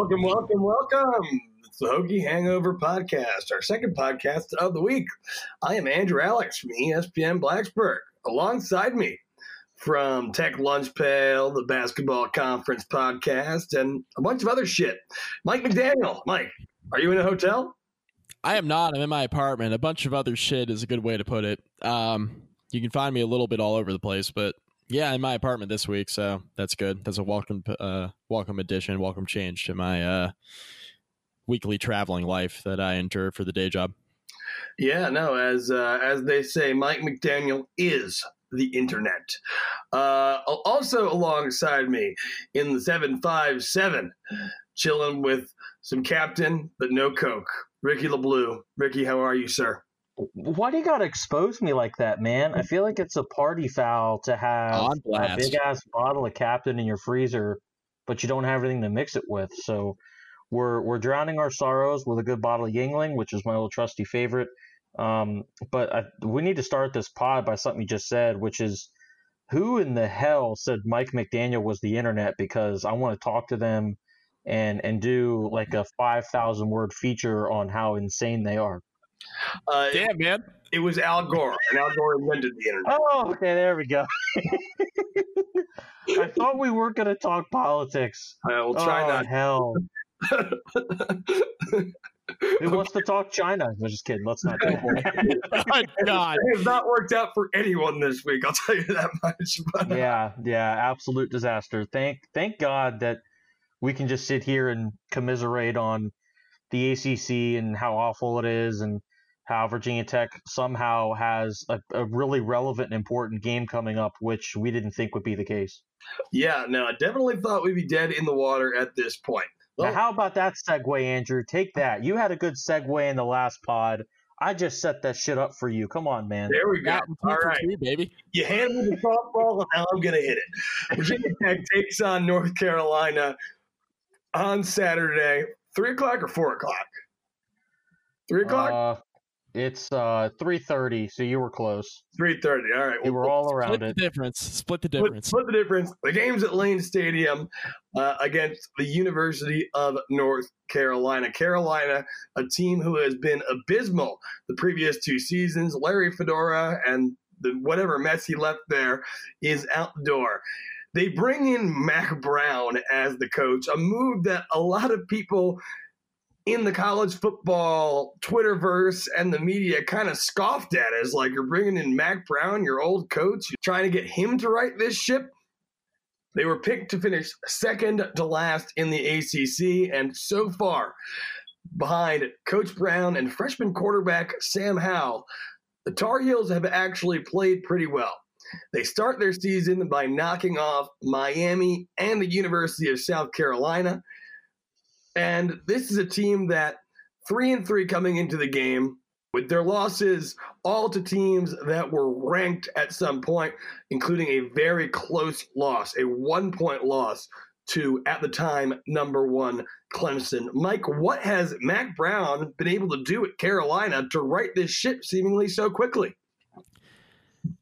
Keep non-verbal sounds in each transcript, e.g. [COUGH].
Welcome, welcome, welcome. It's the Hokie Hangover Podcast, our second podcast of the week. I am Andrew Alex from ESPN Blacksburg. Alongside me from Tech Lunch Pail, the Basketball Conference Podcast, and a bunch of other shit. Mike McDaniel. Mike, are you in a hotel? I am not. I'm in my apartment. A bunch of other shit is a good way to put it. Um, you can find me a little bit all over the place, but yeah, in my apartment this week, so that's good. That's a welcome, uh, welcome addition, welcome change to my uh, weekly traveling life that I endure for the day job. Yeah, no, as uh, as they say, Mike McDaniel is the internet. Uh, also alongside me in the seven five seven, chilling with some captain but no coke, Ricky LeBlue. Ricky, how are you, sir? Why do you gotta expose me like that, man? I feel like it's a party foul to have a big ass bottle of Captain in your freezer, but you don't have anything to mix it with. So we're we're drowning our sorrows with a good bottle of Yuengling, which is my old trusty favorite. Um, but I, we need to start this pod by something you just said, which is who in the hell said Mike McDaniel was the internet? Because I want to talk to them and and do like a five thousand word feature on how insane they are. Uh, Damn, man. It was Al Gore, and Al Gore invented the internet. Oh, okay, there we go. I thought we weren't going to talk politics. I will try oh, not. hell. [LAUGHS] Who wants to talk China? I'm just kidding. Let's not do that. [LAUGHS] oh, God. It has not worked out for anyone this week. I'll tell you that much. But, uh, [LAUGHS] yeah, yeah, absolute disaster. Thank, thank God that we can just sit here and commiserate on the ACC and how awful it is, and how Virginia Tech somehow has a, a really relevant and important game coming up, which we didn't think would be the case. yeah, no, I definitely thought we'd be dead in the water at this point. Now, how about that segue, Andrew? Take that. You had a good segue in the last pod. I just set that shit up for you. Come on, man. there we go. Got two All for baby. You hand me the softball, and now I'm going to hit it. Virginia [LAUGHS] Tech takes on North Carolina on Saturday, 3 o'clock or 4 o'clock? 3 o'clock? Uh, it's uh 3:30, so you were close. 3.30. All right. we were all Split around the it. difference. Split the Split, difference. split the difference. The game's at Lane Stadium uh, against the University of North Carolina. Carolina, a team who has been abysmal the previous two seasons. Larry Fedora and the whatever mess he left there is out the door. They bring in Mack Brown as the coach, a move that a lot of people in the college football Twitterverse and the media kind of scoffed at as like you're bringing in Mack Brown, your old coach, you're trying to get him to right this ship. They were picked to finish second to last in the ACC, and so far, behind Coach Brown and freshman quarterback Sam Howell, the Tar Heels have actually played pretty well. They start their season by knocking off Miami and the University of South Carolina. And this is a team that three and three coming into the game with their losses all to teams that were ranked at some point, including a very close loss, a one point loss to, at the time, number one Clemson. Mike, what has Mack Brown been able to do at Carolina to right this ship seemingly so quickly?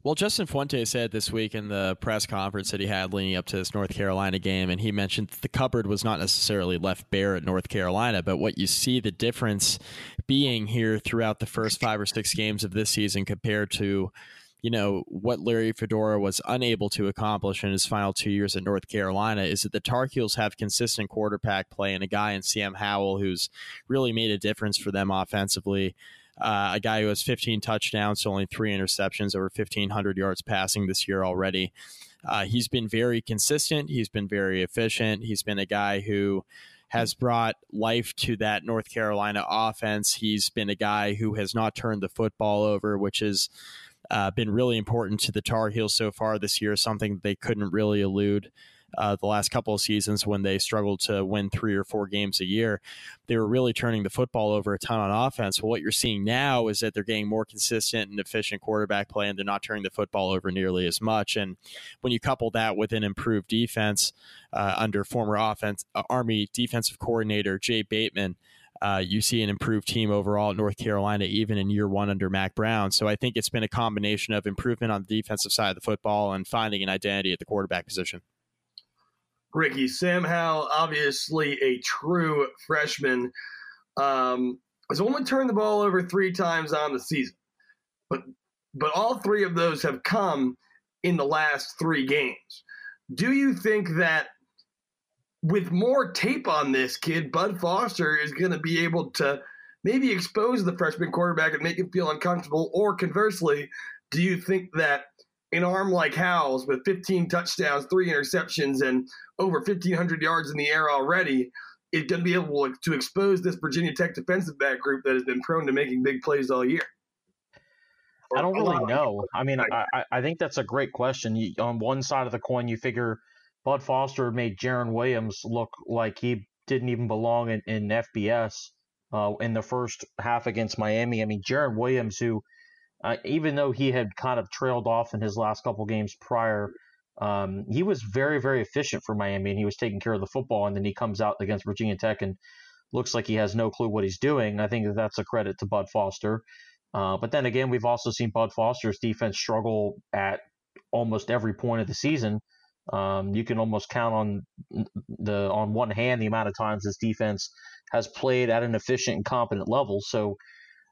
Well, Justin Fuente said this week in the press conference that he had leading up to this North Carolina game, and he mentioned the cupboard was not necessarily left bare at North Carolina, but what you see the difference being here throughout the first five or six games of this season compared to you know, what Larry Fedora was unable to accomplish in his final two years at North Carolina is that the Tar Heels have consistent quarterback play and a guy in Sam Howell who's really made a difference for them offensively. Uh, a guy who has 15 touchdowns, only three interceptions, over 1,500 yards passing this year already. Uh, he's been very consistent. He's been very efficient. He's been a guy who has brought life to that North Carolina offense. He's been a guy who has not turned the football over, which has uh, been really important to the Tar Heels so far this year, something they couldn't really elude uh, the last couple of seasons when they struggled to win three or four games a year. They were really turning the football over a ton on offense. Well, what you're seeing now is that they're getting more consistent and efficient quarterback play, and they're not turning the football over nearly as much. And when you couple that with an improved defense uh, under former offense uh, Army defensive coordinator Jay Bateman. Uh, you see an improved team overall at North Carolina, even in year one under Mack Brown. So I think it's been a combination of improvement on the defensive side of the football and finding an identity at the quarterback position. Ricky. Sam Howell, obviously a true freshman, um, has only turned the ball over three times on the season, but but all three of those have come in the last three games. Do you think that with more tape on this kid, Bud Foster is going to be able to maybe expose the freshman quarterback and make him feel uncomfortable, or conversely, do you think that an arm like Howell's with 15 touchdowns, three interceptions, and over 1,500 yards in the air already is going to be able to expose this Virginia Tech defensive back group that has been prone to making big plays all year? I don't really know. I mean, I, I think that's a great question. You, on one side of the coin, you figure Bud Foster made Jarren Williams look like he didn't even belong in, in FBS uh, in the first half against Miami. I mean, Jarren Williams, who – uh, even though he had kind of trailed off in his last couple games prior, um, he was very, very efficient for Miami, and he was taking care of the football. And then he comes out against Virginia Tech and looks like he has no clue what he's doing. I think that that's a credit to Bud Foster. Uh, but then again, we've also seen Bud Foster's defense struggle at almost every point of the season. Um, you can almost count on the on one hand the amount of times this defense has played at an efficient and competent level. So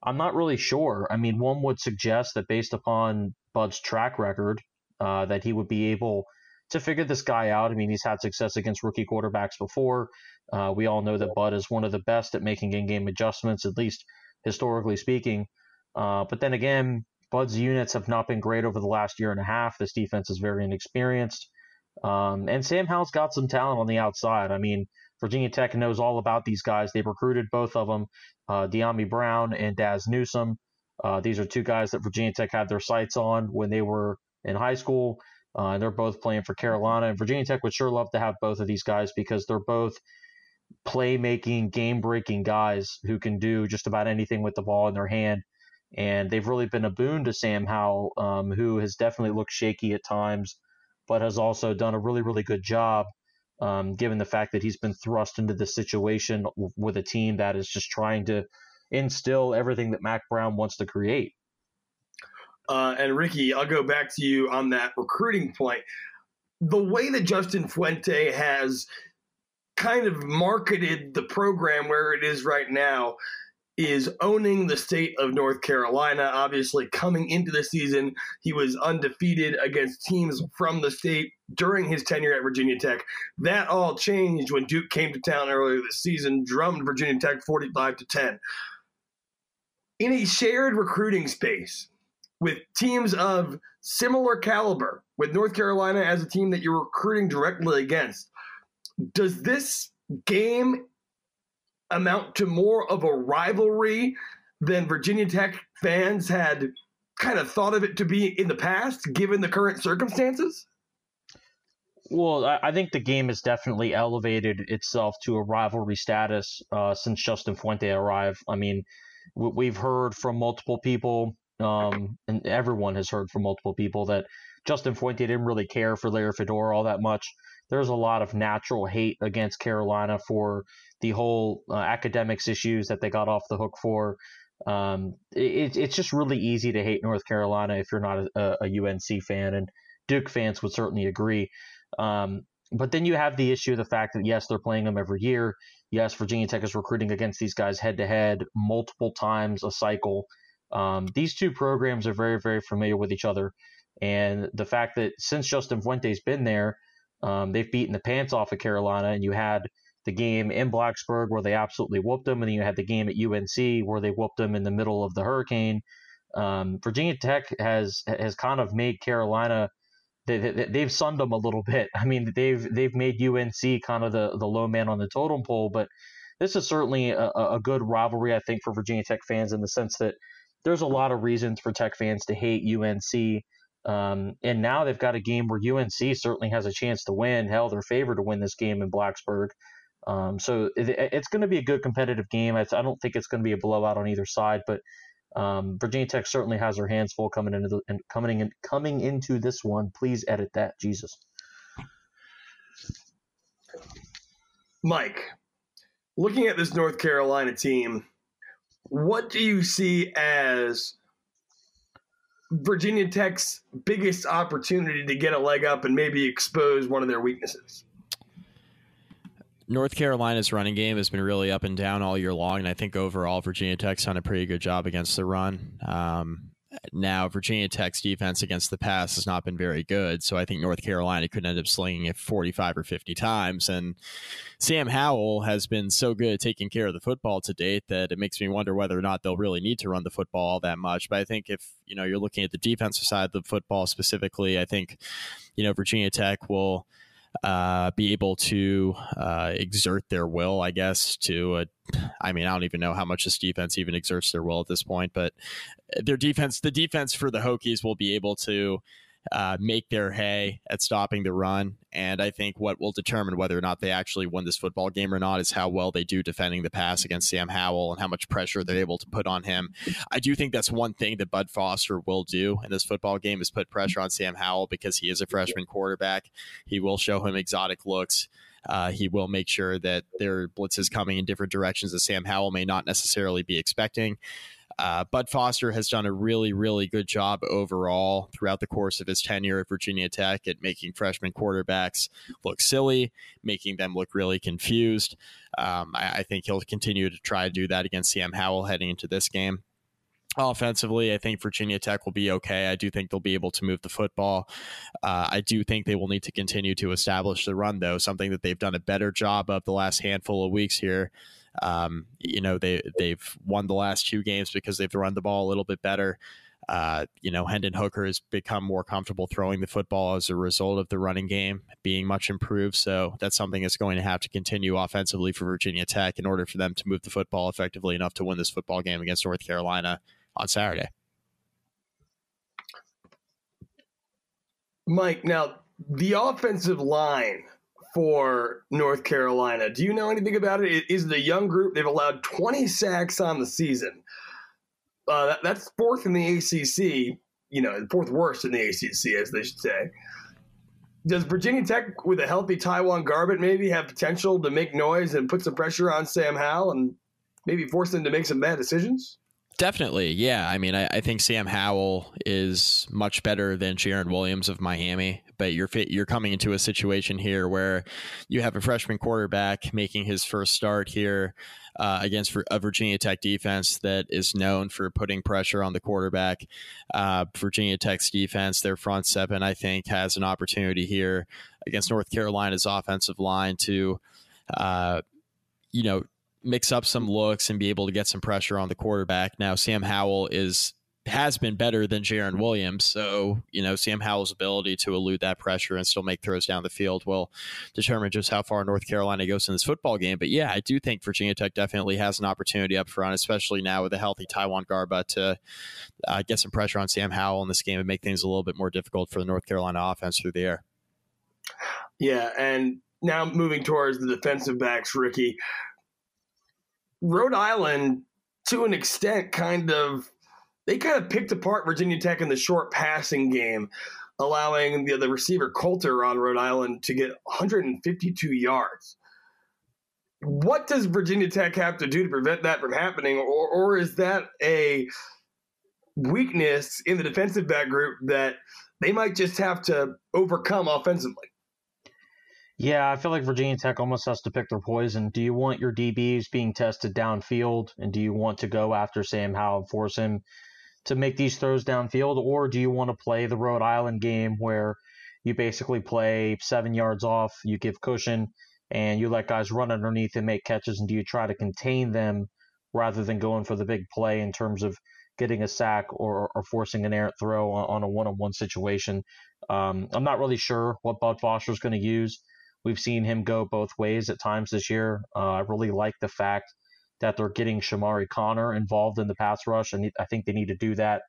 I'm not really sure. I mean, one would suggest that based upon Bud's track record, uh, that he would be able to figure this guy out. I mean, he's had success against rookie quarterbacks before. Uh, we all know that Bud is one of the best at making in-game adjustments, at least historically speaking. Uh, but then again, Bud's units have not been great over the last year and a half. This defense is very inexperienced. Um, and Sam Howell's got some talent on the outside. I mean, Virginia Tech knows all about these guys. They've recruited both of them, uh, Dyami Brown and Dazz Newsome. Uh, these are two guys that Virginia Tech had their sights on when they were in high school. Uh, and they're both playing for Carolina. And Virginia Tech would sure love to have both of these guys because they're both playmaking, game breaking guys who can do just about anything with the ball in their hand. And they've really been a boon to Sam Howell, um, who has definitely looked shaky at times, but has also done a really, really good job um, given the fact that he's been thrust into this situation with a team that is just trying to instill everything that Mack Brown wants to create. Uh, and Ricky, I'll go back to you on that recruiting point. The way that Justin Fuente has kind of marketed the program where it is right now is owning the state of North Carolina. Obviously, coming into the season, he was undefeated against teams from the state during his tenure at Virginia Tech. That all changed when Duke came to town earlier this season, drummed Virginia Tech 45 to 10. In a shared recruiting space with teams of similar caliber, with North Carolina as a team that you're recruiting directly against, does this game amount to more of a rivalry than Virginia Tech fans had kind of thought of it to be in the past, given the current circumstances? Well, I think the game has definitely elevated itself to a rivalry status uh, since Justin Fuente arrived. I mean, we've heard from multiple people, um, and everyone has heard from multiple people that Justin Fuente didn't really care for Larry Fedora all that much. There's a lot of natural hate against Carolina for the whole uh, academics issues that they got off the hook for. Um, it, it's just really easy to hate North Carolina if you're not a, a UNC fan, and Duke fans would certainly agree. Um, but then you have the issue of the fact that yes, they're playing them every year. Yes, Virginia Tech is recruiting against these guys head to head multiple times a cycle. Um, these two programs are very, very familiar with each other. And the fact that since Justin Fuente's been there, um, they've beaten the pants off of Carolina, and you had the game in Blacksburg where they absolutely whooped them, and then you had the game at UNC where they whooped them in the middle of the hurricane. Um, Virginia Tech has has kind of made Carolina they, they, have sunned them a little [LAUGHS] bit. I mean, they've they've made UNC kind of the, the low man on the totem pole, but this is certainly a, a good rivalry, I think, for Virginia Tech fans in the sense that there's a lot of reasons for Tech fans to hate UNC. Um, and now they've got a game where UNC certainly has a chance to win. Hell, they're favored to win this game in Blacksburg. Um, so it, it's going to be a good competitive game. I, I don't think it's going to be a blowout on either side, but um, Virginia Tech certainly has their hands full coming into the, and coming in, coming into this one. Please edit that, Jesus. Mike, looking at this North Carolina team, what do you see as Virginia Tech's biggest opportunity to get a leg up and maybe expose one of their weaknesses? North Carolina's running game has been really up and down all year long, and I think overall Virginia Tech's done a pretty good job against the run. Um, now, Virginia Tech's defense against the pass has not been very good, so I think North Carolina could end up slinging it 45 or 50 times. And Sam Howell has been so good at taking care of the football to date that it makes me wonder whether or not they'll really need to run the football all that much. But I think if you know you're looking at the defensive side of the football specifically, I think you know Virginia Tech will uh, be able to uh, exert their will, I guess. To, uh, I mean, I don't even know how much this defense even exerts their will at this point, but their defense, the defense for the Hokies, will be able to uh, make their hay at stopping the run. And I think what will determine whether or not they actually win this football game or not is how well they do defending the pass against Sam Howell and how much pressure they're able to put on him. I do think that's one thing that Bud Foster will do in this football game is put pressure on Sam Howell because he is a freshman quarterback. He will show him exotic looks. Uh, he will make sure that their blitz is coming in different directions that Sam Howell may not necessarily be expecting. Uh, Bud Foster has done a really, really good job overall throughout the course of his tenure at Virginia Tech at making freshman quarterbacks look silly, making them look really confused. Um, I, I think he'll continue to try to do that against Sam Howell heading into this game. Offensively, I think Virginia Tech will be okay. I do think they'll be able to move the football. Uh, I do think they will need to continue to establish the run, though, something that they've done a better job of the last handful of weeks here um, you know, they they've won the last two games because they've run the ball a little bit better. Uh, you know, Hendon Hooker has become more comfortable throwing the football as a result of the running game being much improved. So that's something that's going to have to continue offensively for Virginia Tech in order for them to move the football effectively enough to win this football game against North Carolina on Saturday. Mike, now the offensive line for North Carolina. Do you know anything about it? Is the young group? They've allowed 20 sacks on the season. Uh, that, that's fourth in the ACC. You know, fourth worst in the ACC, as they should say. Does Virginia Tech, with a healthy TyJuan Garbutt, maybe have potential to make noise and put some pressure on Sam Howell and maybe force them to make some bad decisions? Definitely, yeah. I mean, I, I, think Sam Howell is much better than Jarren Williams of Miami, but you're you're coming into a situation here where you have a freshman quarterback making his first start here uh, against a Virginia Tech defense that is known for putting pressure on the quarterback. Uh, Virginia Tech's defense, their front seven, I think, has an opportunity here against North Carolina's offensive line to, uh, you know mix up some looks and be able to get some pressure on the quarterback. Now, Sam Howell is has been better than Jarren Williams, so you know Sam Howell's ability to elude that pressure and still make throws down the field will determine just how far North Carolina goes in this football game. But yeah, I do think Virginia Tech definitely has an opportunity up front, especially now with a healthy TyJuan Garbutt to uh, get some pressure on Sam Howell in this game and make things a little bit more difficult for the North Carolina offense through the air. Yeah, and now moving towards the defensive backs, Ricky. Rhode Island, to an extent, kind of they kind of picked apart Virginia Tech in the short passing game, allowing the, the receiver Coulter on Rhode Island to get 152 yards. What does Virginia Tech have to do to prevent that from happening, or, or is that a weakness in the defensive back group that they might just have to overcome offensively? Yeah, I feel like Virginia Tech almost has to pick their poison. Do you want your DBs being tested downfield, and do you want to go after Sam Howell and force him to make these throws downfield, or do you want to play the Rhode Island game where you basically play seven yards off, you give cushion, and you let guys run underneath and make catches, and do you try to contain them rather than going for the big play in terms of getting a sack or, or forcing an errant throw on, on a one-on-one situation? Um, I'm not really sure what Bud Foster is going to use. We've seen him go both ways at times this year. Uh, I really like the fact that they're getting Chamarri Connor involved in the pass rush, and I think they need to do that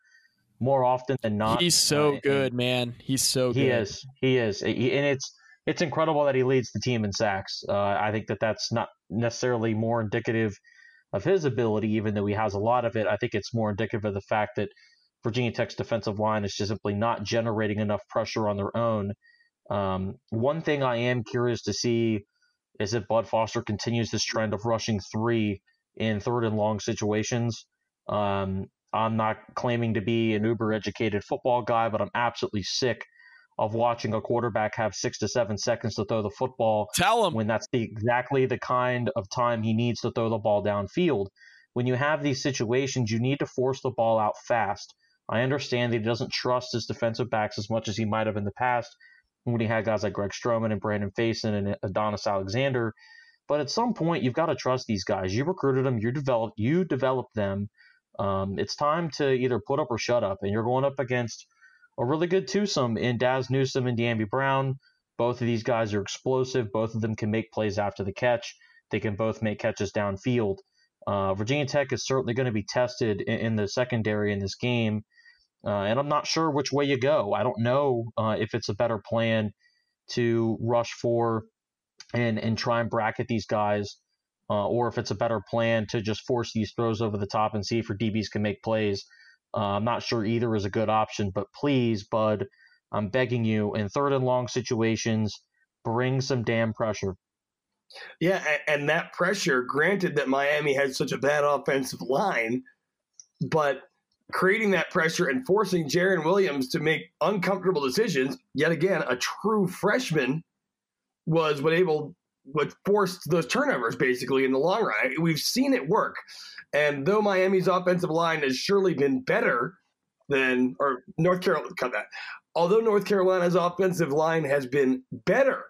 more often than not. He's so uh, good, man. He's so he good. is. He is, and it's it's incredible that he leads the team in sacks. Uh, I think that that's not necessarily more indicative of his ability, even though he has a lot of it. I think it's more indicative of the fact that Virginia Tech's defensive line is just simply not generating enough pressure on their own. Um, one thing I am curious to see is if Bud Foster continues this trend of rushing three in third and long situations. Um, I'm not claiming to be an uber educated football guy, but I'm absolutely sick of watching a quarterback have six to seven seconds to throw the football. Tell him when that's the, exactly the kind of time he needs to throw the ball downfield. When you have these situations, you need to force the ball out fast. I understand that he doesn't trust his defensive backs as much as he might have in the past when he had guys like Greg Stroman and Brandon Facyson and Adonis Alexander. But at some point, you've got to trust these guys. You recruited them, you developed, you developed them. Um, it's time to either put up or shut up, and you're going up against a really good twosome in Dazz Newsome and Dyami Brown. Both of these guys are explosive. Both of them can make plays after the catch. They can both make catches downfield. Uh, Virginia Tech is certainly going to be tested in, in, the secondary in this game, uh, and I'm not sure which way you go. I don't know uh, if it's a better plan to rush for and and try and bracket these guys, uh, or if it's a better plan to just force these throws over the top and see if your DBs can make plays. Uh, I'm not sure either is a good option, but please, Bud, I'm begging you, in third and long situations, bring some damn pressure. Yeah, and that pressure, granted that Miami has such a bad offensive line, but creating that pressure and forcing Jarren Williams to make uncomfortable decisions, yet again, a true freshman was what able what forced those turnovers basically in the long run. We've seen it work. And though Miami's offensive line has surely been better than or North Carolina cut that. Although North Carolina's offensive line has been better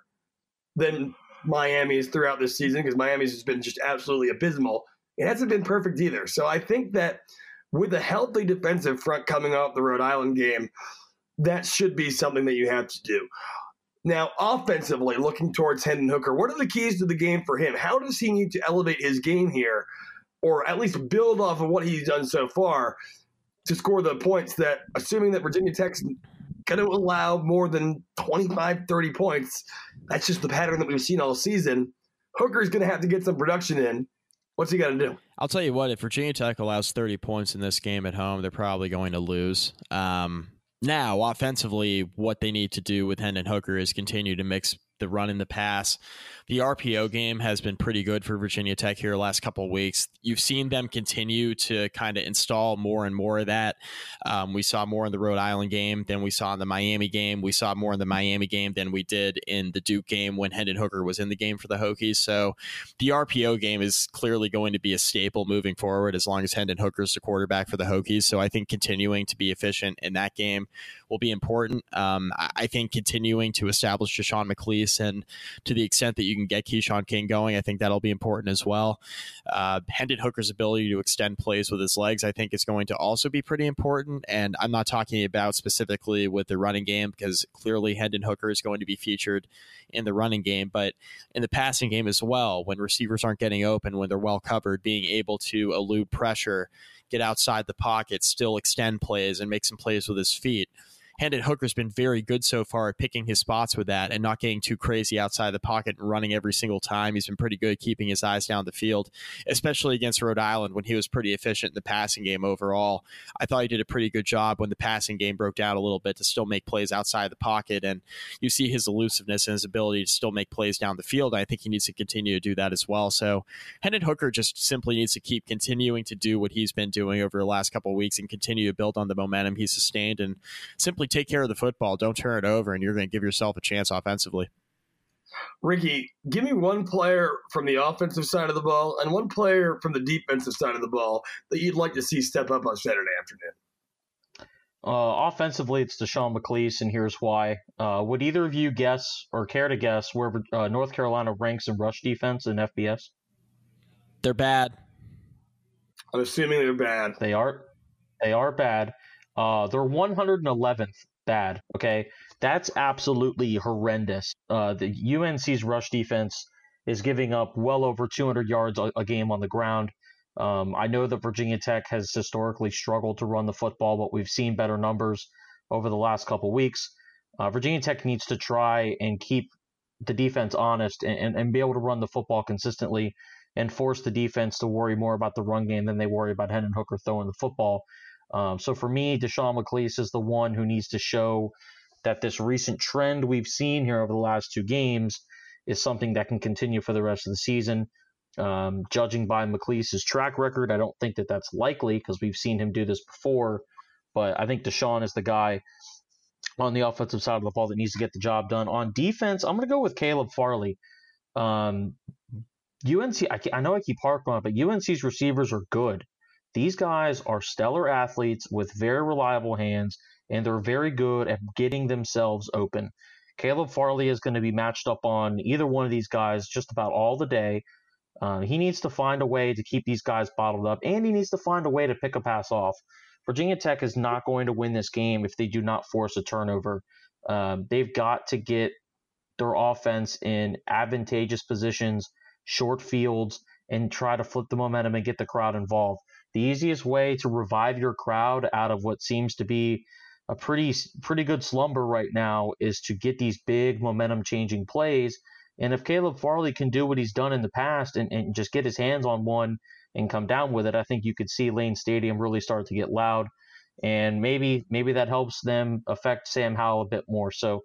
than Miami's throughout this season, because Miami's has been just absolutely abysmal, it hasn't been perfect either. So I think that with a healthy defensive front coming off the Rhode Island game, that should be something that you have to do. Now, offensively, looking towards Hendon Hooker, what are the keys to the game for him? How does he need to elevate his game here, or at least build off of what he's done so far to score the points that, assuming that Virginia Tech's going to allow more than 25, 30 points, that's just the pattern that we've seen all season. Hooker's going to have to get some production in. What's he got to do? I'll tell you what, if Virginia Tech allows 30 points in this game at home, they're probably going to lose. Um, now, offensively, what they need to do with Hendon Hooker is continue to mix the run and the pass. The RPO game has been pretty good for Virginia Tech here last couple weeks. You've seen them continue to kind of install more and more of that. Um, we saw more in the Rhode Island game than we saw in the Miami game. We saw more in the Miami game than we did in the Duke game when Hendon Hooker was in the game for the Hokies. So the RPO game is clearly going to be a staple moving forward as long as Hendon Hooker is the quarterback for the Hokies. So I think continuing to be efficient in that game will be important. Um, I think continuing to establish Deshaun And to the extent that you can get Keshawn King going, I think that'll be important as well. Uh, Hendon Hooker's ability to extend plays with his legs, I think, is going to also be pretty important. And I'm not talking about specifically with the running game because clearly Hendon Hooker is going to be featured in the running game, but in the passing game as well, when receivers aren't getting open, when they're well covered, being able to elude pressure, get outside the pocket, still extend plays, and make some plays with his feet. Hendon Hooker's been very good so far at picking his spots with that and not getting too crazy outside the pocket and running every single time. He's been pretty good keeping his eyes down the field, especially against Rhode Island when he was pretty efficient in the passing game overall. I thought he did a pretty good job when the passing game broke down a little bit to still make plays outside the pocket. And you see his elusiveness and his ability to still make plays down the field. I think he needs to continue to do that as well. So Hendon Hooker just simply needs to keep continuing to do what he's been doing over the last couple weeks and continue to build on the momentum he's sustained and simply take care of the football. Don't turn it over, and you're going to give yourself a chance offensively. Ricky, give me one player from the offensive side of the ball and one player from the defensive side of the ball that you'd like to see step up on Saturday afternoon. Uh, offensively, it's Deshaun McClease, and here's why. Uh, would either of you guess or care to guess where uh, North Carolina ranks in rush defense in FBS? They're bad. I'm assuming they're bad. They are. They are bad. Uh, they're 111th bad. Okay, that's absolutely horrendous. Uh, the UNC's rush defense is giving up well over 200 yards a, a game on the ground. Um, I know that Virginia Tech has historically struggled to run the football, but we've seen better numbers over the last couple weeks. Uh, Virginia Tech needs to try and keep the defense honest and, and, and, be able to run the football consistently and force the defense to worry more about the run game than they worry about Hendon Hooker throwing the football. Um, so for me, Deshaun McClease is the one who needs to show that this recent trend we've seen here over the last two games is something that can continue for the rest of the season. Um, judging by McClease's track record, I don't think that that's likely because we've seen him do this before. But I think Deshaun is the guy on the offensive side of the ball that needs to get the job done. On defense, I'm going to go with Caleb Farley. Um, UNC, I, I, know I keep harping on it, but UNC's receivers are good. These guys are stellar athletes with very reliable hands, and they're very good at getting themselves open. Caleb Farley is going to be matched up on either one of these guys just about all the day. Uh, he needs to find a way to keep these guys bottled up, and he needs to find a way to pick a pass off. Virginia Tech is not going to win this game if they do not force a turnover. Um, they've got to get their offense in advantageous positions, short fields, and try to flip the momentum and get the crowd involved. The easiest way to revive your crowd out of what seems to be a pretty pretty good slumber right now is to get these big momentum changing plays and if Caleb Farley can do what he's done in the past and, and just get his hands on one and come down with it, I think you could see Lane Stadium really start to get loud. And maybe maybe that helps them affect Sam Howell a bit more. So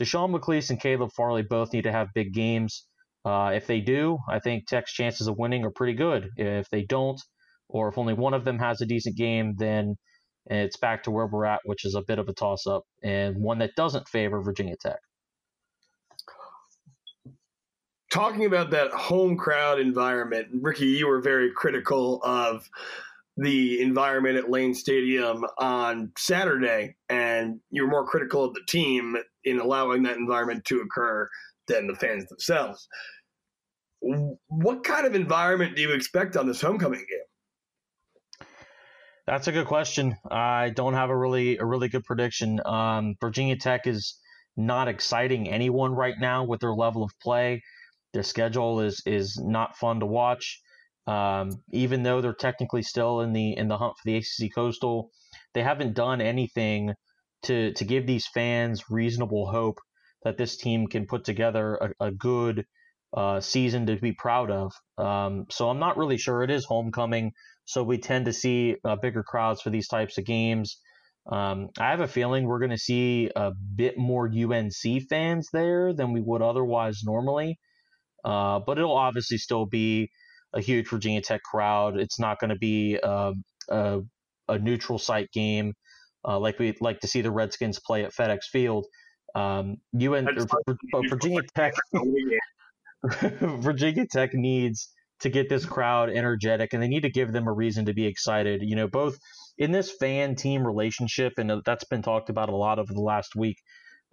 Deshaun McClease and Caleb Farley both need to have big games. Uh, if they do, I think Tech's chances of winning are pretty good. If they don't, or if only one of them has a decent game, then it's back to where we're at, which is a bit of a toss up and one that doesn't favor Virginia Tech talking about that home crowd environment, Ricky, you were very critical of the environment at Lane Stadium on Saturday, and you were more critical of the team in allowing that environment to occur than the fans themselves. What kind of environment do you expect on this homecoming game? That's a good question. I don't have a really a really good prediction. Um, Virginia Tech is not exciting anyone right now with their level of play. Their schedule is is not fun to watch. Um, even though they're technically still in the in the hunt for the ACC Coastal, they haven't done anything to to give these fans reasonable hope that this team can put together a, a good uh, season to be proud of. Um, so I'm not really sure. It is homecoming, so we tend to see uh, bigger crowds for these types of games. Um, I have a feeling we're going to see a bit more UNC fans there than we would otherwise normally. Uh, but it'll obviously still be a huge Virginia Tech crowd. It's not going to be um, a, a, neutral site game uh, like we'd like to see the Redskins play at FedEx Field. Um, UN, but Virginia Tech, [LAUGHS] [LAUGHS] Virginia Tech needs to get this crowd energetic, and they need to give them a reason to be excited. You know, both in this fan team relationship, and that's been talked about a lot over the last week.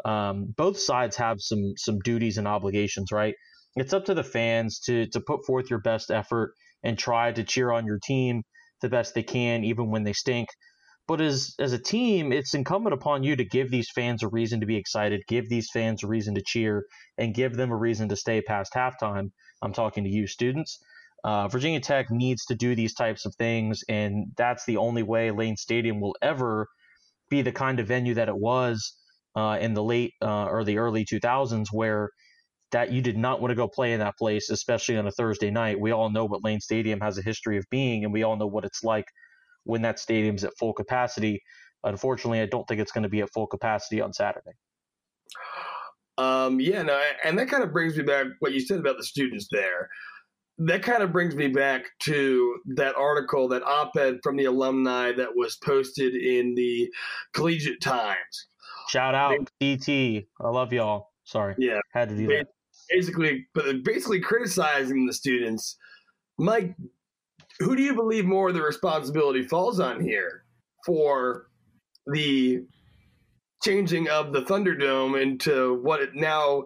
Um, both sides have some some duties and obligations, right? it's up to the fans to to put forth your best effort and try to cheer on your team the best they can, even when they stink. But as as a team, it's incumbent upon you to give these fans a reason to be excited, give these fans a reason to cheer, and give them a reason to stay past halftime. I'm talking to you, students. Uh, Virginia Tech needs to do these types of things, and that's the only way Lane Stadium will ever be the kind of venue that it was uh, in the late uh, or the early 2000s, where that you did not want to go play in that place, especially on a Thursday night. We all know what Lane Stadium has a history of being, and we all know what it's like when that stadium's at full capacity. Unfortunately, I don't think it's going to be at full capacity on Saturday. Um, yeah, no, and that kind of brings me back what you said about the students there. That kind of brings me back to that article, that op-ed from the alumni that was posted in the Collegiate Times. Shout out, DT. I love y'all. Sorry. Yeah. Had to do that. Basically, but basically criticizing the students. Mike, who do you believe more of the responsibility falls on here for the changing of the Thunderdome into what it now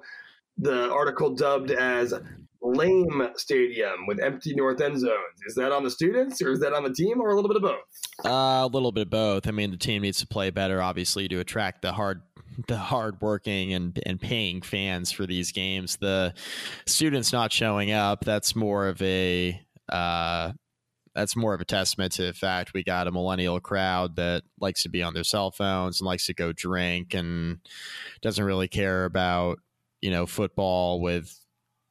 the article dubbed as lame stadium with empty north end zones. Is that on the students or is that on the team or a little bit of both? Uh, a little bit of both. I mean, the team needs to play better, obviously, to attract the hard, the hardworking and and paying fans for these games. The students not showing up. That's more of a uh, that's more of a testament to the fact we got a millennial crowd that likes to be on their cell phones and likes to go drink and doesn't really care about you know football with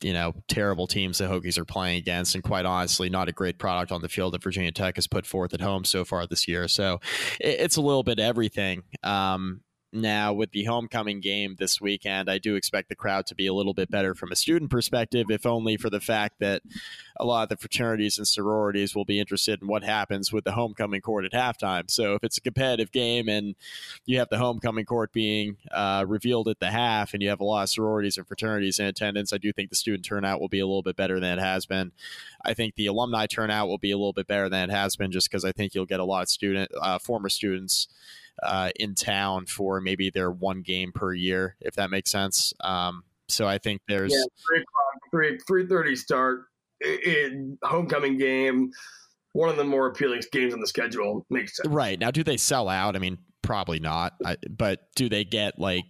you know, terrible teams the Hokies are playing against, and quite honestly, not a great product on the field that Virginia Tech has put forth at home so far this year. So it's a little bit everything. Um, now, with the homecoming game this weekend, I do expect the crowd to be a little bit better from a student perspective, if only for the fact that a lot of the fraternities and sororities will be interested in what happens with the homecoming court at halftime. So, if it's a competitive game and you have the homecoming court being uh, revealed at the half and you have a lot of sororities and fraternities in attendance, I do think the student turnout will be a little bit better than it has been. I think the alumni turnout will be a little bit better than it has been just because I think you'll get a lot of student, uh, former students uh, in town for maybe their one game per year, if that makes sense. Um, so I think there's yeah, three o'clock, three three thirty start in homecoming game. One of the more appealing games on the schedule makes sense. Right now, do they sell out? I mean, probably not. I, but do they get like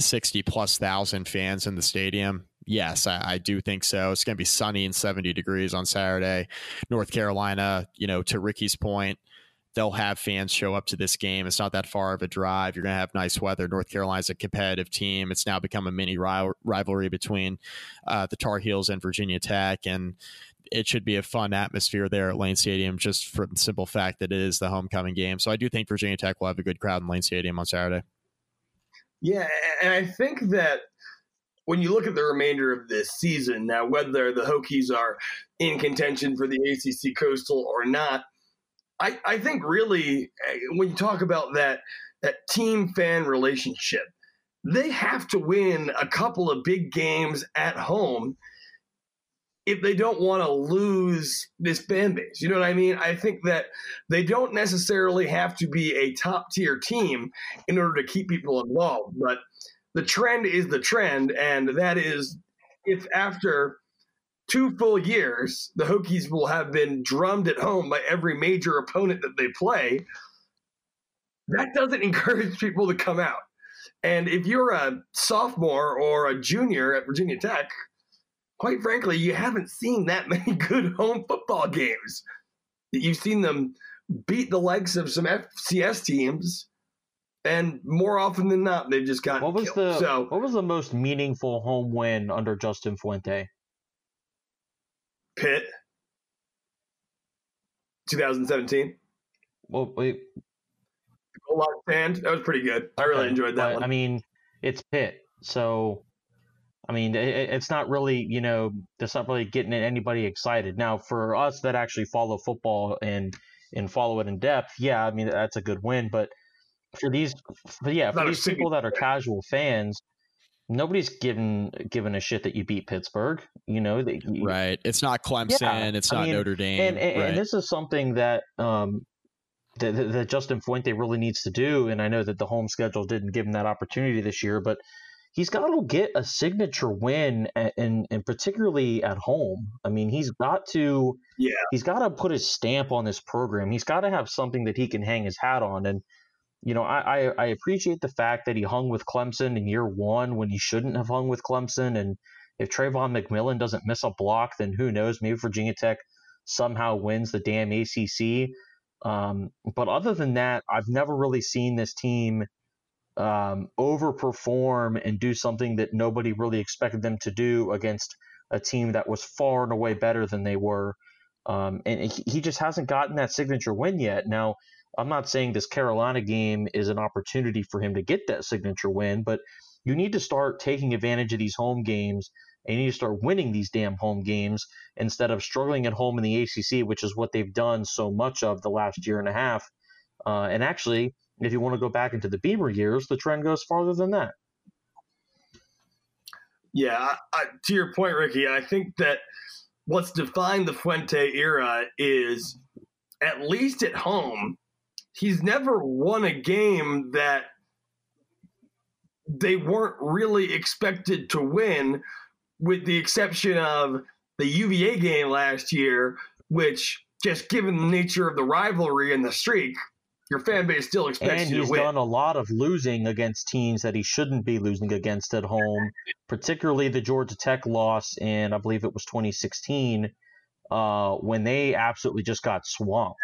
sixty plus thousand fans in the stadium? Yes, I, I, do think so. It's going to be sunny and 70 degrees on Saturday. North Carolina, you know, to Ricky's point, they'll have fans show up to this game. It's not that far of a drive. You're going to have nice weather. North Carolina's a competitive team. It's now become a mini rivalry between uh, the Tar Heels and Virginia Tech, and it should be a fun atmosphere there at Lane Stadium, just for the simple fact that it is the homecoming game. So I do think Virginia Tech will have a good crowd in Lane Stadium on Saturday. Yeah, and I think that when you look at the remainder of this season, now whether the Hokies are in contention for the ACC Coastal or not, I, I think really eh, when you talk about that that team fan relationship, they have to win a couple of big games at home if they don't want to lose this fan base. You know what I mean? I think that they don't necessarily have to be a top tier team in order to keep people involved, but the trend is the trend, and that is if after two full years, the Hokies will have been drummed at home by every major opponent that they play. That doesn't [LAUGHS] encourage people to come out. And if you're a sophomore or a junior at Virginia Tech, quite frankly, you haven't seen that [LAUGHS] many good home football games. You've seen them beat the legs of some FCS teams, and more often than not, they've just got. What was killed. the so, What was the most meaningful home win under Justin Fuente? Pitt, 2017. Well, wait. Goal line stand. That was pretty good. I really enjoyed that but, one. I mean, it's Pitt, so I mean, it, it's not really, you know, that's not really getting anybody excited. Now, for us that actually follow football and and follow it in depth, yeah, I mean that's a good win. But for these, but yeah, for these people that are casual fans, nobody's given given a shit that you beat Pittsburgh. You know, they, you, right? It's not Clemson. Yeah, it's not I mean, Notre Dame. And, and, right. and, this is something that um that, that Justin Fuente really needs to do. And I know that the home schedule didn't give him that opportunity this year, but he's got to get a signature win, and and particularly at home. I mean, he's got to yeah he's got to put his stamp on this program. He's got to have something that he can hang his hat on and you know, I, I, I appreciate the fact that he hung with Clemson in year one when he shouldn't have hung with Clemson. And if Travon McMillian doesn't miss a block, then who knows? Maybe Virginia Tech somehow wins the damn ACC. Um, but other than that, I've never really seen this team um, overperform and do something that nobody really expected them to do against a team that was far and away better than they were. Um, and he just hasn't gotten that signature win yet. Now, I'm not saying this Carolina game is an opportunity for him to get that signature win, but you need to start taking advantage of these home games and you need to start winning these damn home games instead of struggling at home in the ACC, which is what they've done so much of the last year and a half. Uh, and actually, if you want to go back into the Beamer years, the trend goes farther than that. Yeah, I, I, to your point, Ricky, I think that what's defined the Fuente era is at least at home he's never won a game that they weren't really expected to win, with the exception of the UVA game last year, which just given the nature of the rivalry and the streak, your fan base still expects and you to win. And he's done a lot of losing against teams that he shouldn't be losing against at home, particularly the Georgia Tech loss in I believe it was 2016, uh, when they absolutely just got swamped.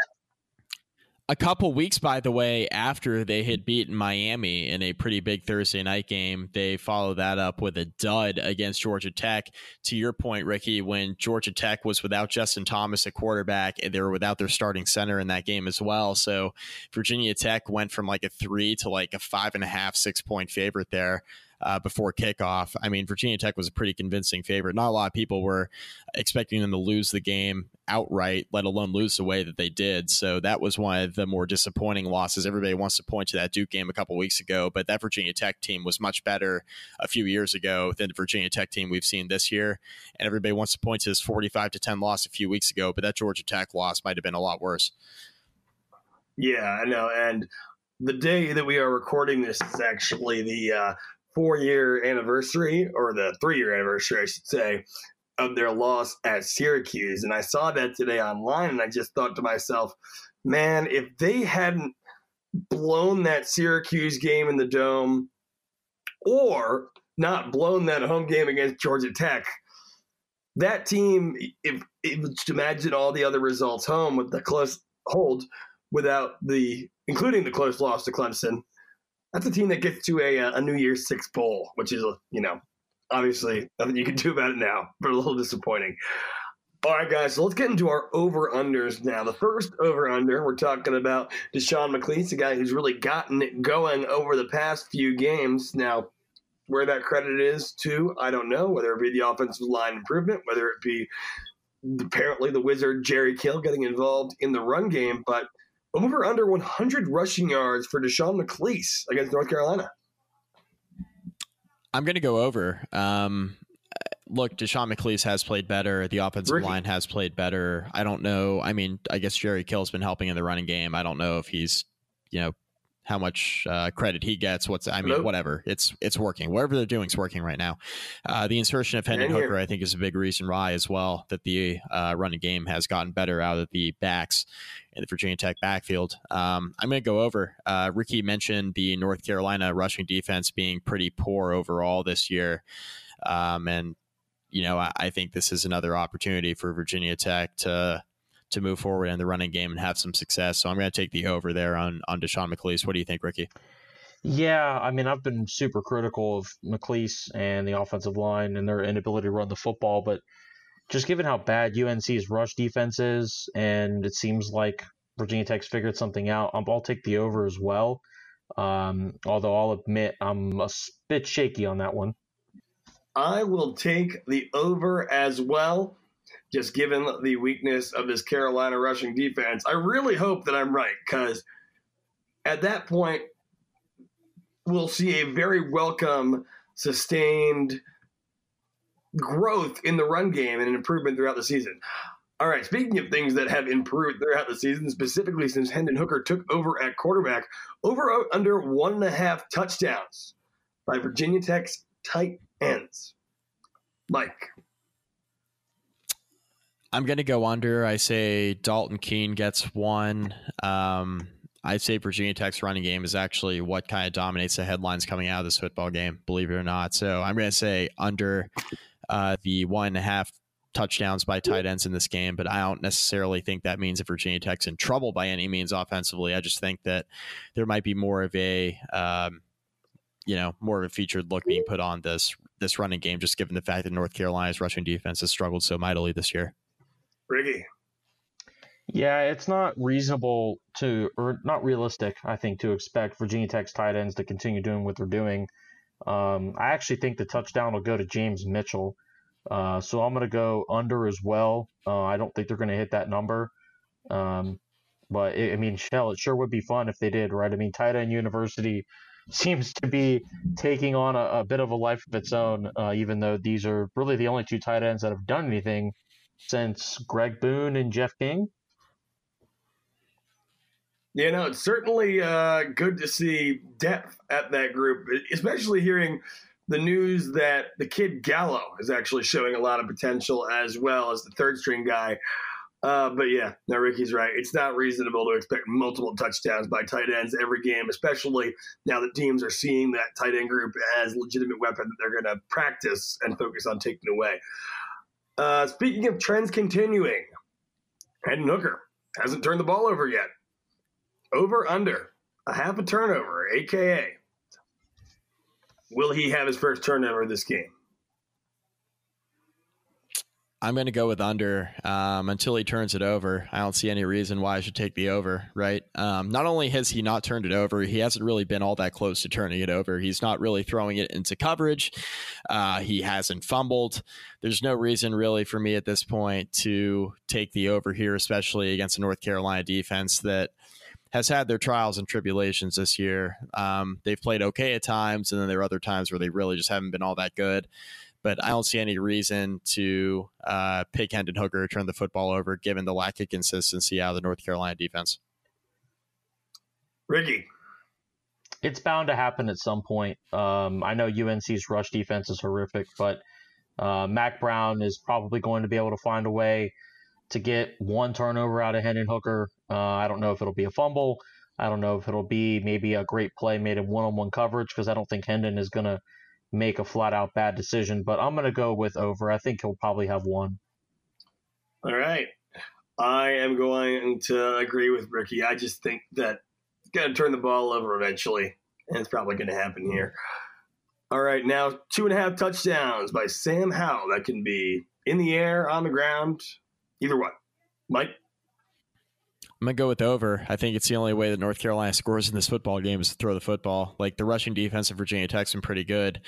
A couple weeks, by the way, after they had beaten Miami in a pretty big Thursday night game, they followed that up with a dud against Georgia Tech. To your point, Ricky, when Georgia Tech was without Justin Thomas at quarterback, they were without their starting center in that game as well. So Virginia Tech went from like a three to like a five and a half, six point favorite there. Uh, before kickoff. I mean, Virginia Tech was a pretty convincing favorite. Not a lot of people were expecting them to lose the game outright, let alone lose the way that they did. So that was one of the more disappointing losses. Everybody wants to point to that Duke game a couple weeks ago, but that Virginia Tech team was much better a few years ago than the Virginia Tech team we've seen this year. And everybody wants to point to this 45 to 10 loss a few weeks ago, but that Georgia Tech loss might have been a lot worse. Yeah, I know. And the day that we are recording this is actually the uh, four year anniversary, or the three year anniversary, I should say, of their loss at Syracuse. And I saw that today online, and I just thought to myself, man, if they hadn't blown that Syracuse game in the dome, or not blown that home game against Georgia Tech, that team, if, if just imagine all the other results home with the close hold without the, including the close loss to Clemson, that's a team that gets to a, uh, a New Year's Six bowl, which is, you know, obviously nothing you can do about it now, but a little disappointing. All right, guys, so let's get into our over unders now. The first over under, we're talking about Deshawn McClease, a guy who's really gotten it going over the past few games. Now, where that credit is to, I don't know, whether it be the offensive line improvement, whether it be apparently the wizard Jerry Kill getting involved in the run game, but over under 100 rushing yards for Deshawn McClease against North Carolina. I'm going to go over. Um, look, Deshawn McClease has played better. The offensive Ricky. line has played better. I don't know. I mean, I guess Jerry Kill's been helping in the running game. I don't know if he's, you know, how much uh, credit he gets. What's I mean, Hello? whatever. It's it's working. Whatever they're doing is working right now. Uh, the insertion of Hendon. Hooker, I think, is a big reason why as well that the uh, running game has gotten better out of the backs in the Virginia Tech backfield. Um, I'm going to go over. Uh, Ricky mentioned the North Carolina rushing defense being pretty poor overall this year, um, and you know I, I think this is another opportunity for Virginia Tech to to move forward in the running game and have some success. So I'm going to take the over there on on Deshawn McClease. What do you think, Ricky? Yeah, I mean, I've been super critical of McClease and the offensive line and their inability to run the football, but just given how bad UNC's rush defense is, and it seems like Virginia Tech's figured something out, I'll I'll take the over as well. Um, although I'll admit I'm a bit shaky on that one. I will take the over as well, just given the weakness of this Carolina rushing defense. I really hope that I'm right because at that point, we'll see a very welcome, sustained growth in the run game and an improvement throughout the season. All right, speaking of things that have improved throughout the season, specifically since Hendon Hooker took over at quarterback, over under one and a half touchdowns by Virginia Tech's tight ends. Mike, I'm going to go under. I say Dalton Keene gets one. Um, I say Virginia Tech's running game is actually what kind of dominates the headlines coming out of this football game, believe it or not. So I'm going to say under uh, the one and a half touchdowns by tight ends in this game, but I don't necessarily think that means that Virginia Tech's in trouble by any means offensively. I just think that there might be more of a, um, you know, more of a featured look being put on this this running game, just given the fact that North Carolina's rushing defense has struggled so mightily this year. Ricky. Yeah, it's not reasonable to, or not realistic, I think, to expect Virginia Tech's tight ends to continue doing what they're doing. Um, I actually think the touchdown will go to James Mitchell. Uh, so I'm going to go under as well. Uh, I don't think they're going to hit that number. Um, but it, I mean, hell, it sure would be fun if they did, right? I mean, tight end university [LAUGHS] seems to be taking on a, a bit of a life of its own, uh, even though these are really the only two tight ends that have done anything since Greg Boone and Jeff King. You know, it's certainly uh, good to see depth at that group, especially hearing the news that the kid Gallo is actually showing a lot of potential as well as the third string guy. Uh, but yeah, now Ricky's right. It's not reasonable to expect multiple touchdowns by tight ends every game, especially now that teams are seeing that tight end group as legitimate weapon that they're going to practice and focus on taking away. Uh, speaking of trends continuing, Hendon Hooker hasn't turned the ball over yet. Over under a half a turnover, aka will he have his first turnover this game? I'm going to go with under um, until he turns it over. I don't see any reason why I should take the over, right? Um, not only has he not turned it over, he hasn't really been all that close to turning it over. He's not really throwing it into coverage. Uh, he hasn't fumbled. There's no reason really for me at this point to take the over here, especially against a North Carolina defense that has had their trials and tribulations this year. Um, they've played okay at times, and then there are other times where they really just haven't been all that good but I don't see any reason to uh, pick Hendon Hooker turn the football over, given the lack of consistency out of the North Carolina defense. Ricky. It's bound to happen at some point. Um, I know UNC's rush defense is horrific, but uh, Mack Brown is probably going to be able to find a way to get one turnover out of Hendon Hooker. Uh, I don't know if it'll be a fumble. I don't know if it'll be maybe a great play made in one on one coverage because I don't think Hendon is going to make a flat out bad decision, but I'm going to go with over. I think he'll probably have one. All right. I am going to agree with Ricky. I just think that he's going to turn the ball over eventually, and it's probably going to happen here. All right, now two and a half touchdowns by Sam Howell. That can be in the air, on the ground, either one. Mike? I'm gonna go with over. I think it's the only way that North Carolina scores in this football game is to throw the football. Like the rushing defense of Virginia Tech's been pretty good.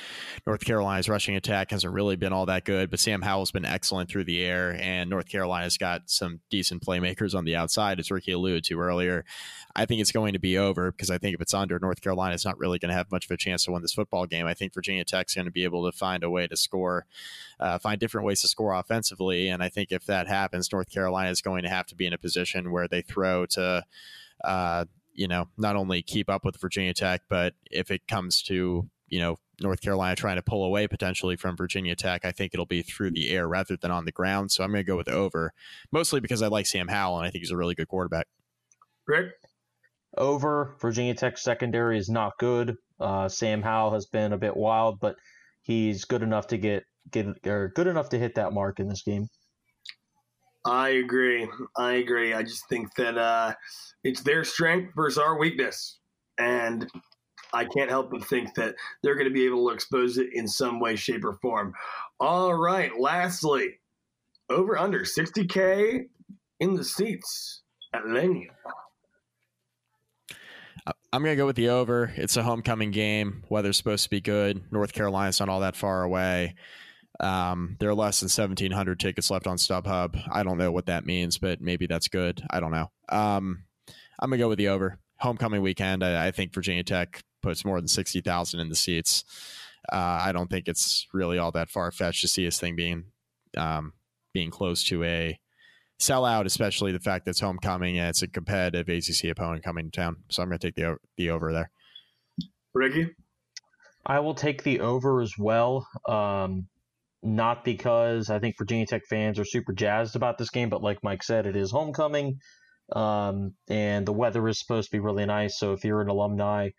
North Carolina's rushing attack hasn't really been all that good, but Sam Howell's been excellent through the air, and North Carolina's got some decent playmakers on the outside, as Ricky alluded to earlier. I think it's going to be over because I think if it's under, North Carolina's not really going to have much of a chance to win this football game. I think Virginia Tech's going to be able to find a way to score, uh, find different ways to score offensively, and I think if that happens, North Carolina is going to have to be in a position where they throw to uh, you know, not only keep up with Virginia Tech, but if it comes to, you know, North Carolina trying to pull away potentially from Virginia Tech, I think it'll be through the air rather than on the ground. So I'm going to go with over, mostly because I like Sam Howell and I think he's a really good quarterback. Rick? Over. Virginia Tech secondary is not good. Uh, Sam Howell has been a bit wild, but he's good enough to get get or good enough to hit that mark in this game. I agree. I agree. I just think that uh, it's their strength versus our weakness. And I can't help but think that they're going to be able to expose it in some way, shape, or form. All right. Lastly, over under 60K in the seats at Lenya. I'm going to go with the over. It's a homecoming game. Weather's supposed to be good. North Carolina's not all that far away. Um, there are less than 1,700 tickets left on StubHub. I don't know what that means, but maybe that's good. I don't know. Um, I'm going to go with the over. Homecoming weekend, I, I think Virginia Tech puts more than 60,000 in the seats. Uh, I don't think it's really all that far fetched to see this thing being um, being close to a sellout, especially the fact that it's homecoming and it's a competitive ACC opponent coming to town. So I'm going to take the the over there. Ricky, I will take the over as well. Um, not because I think Virginia Tech fans are super jazzed about this game, but like Mike said, it is homecoming, um, and the weather is supposed to be really nice. So if you're an alumni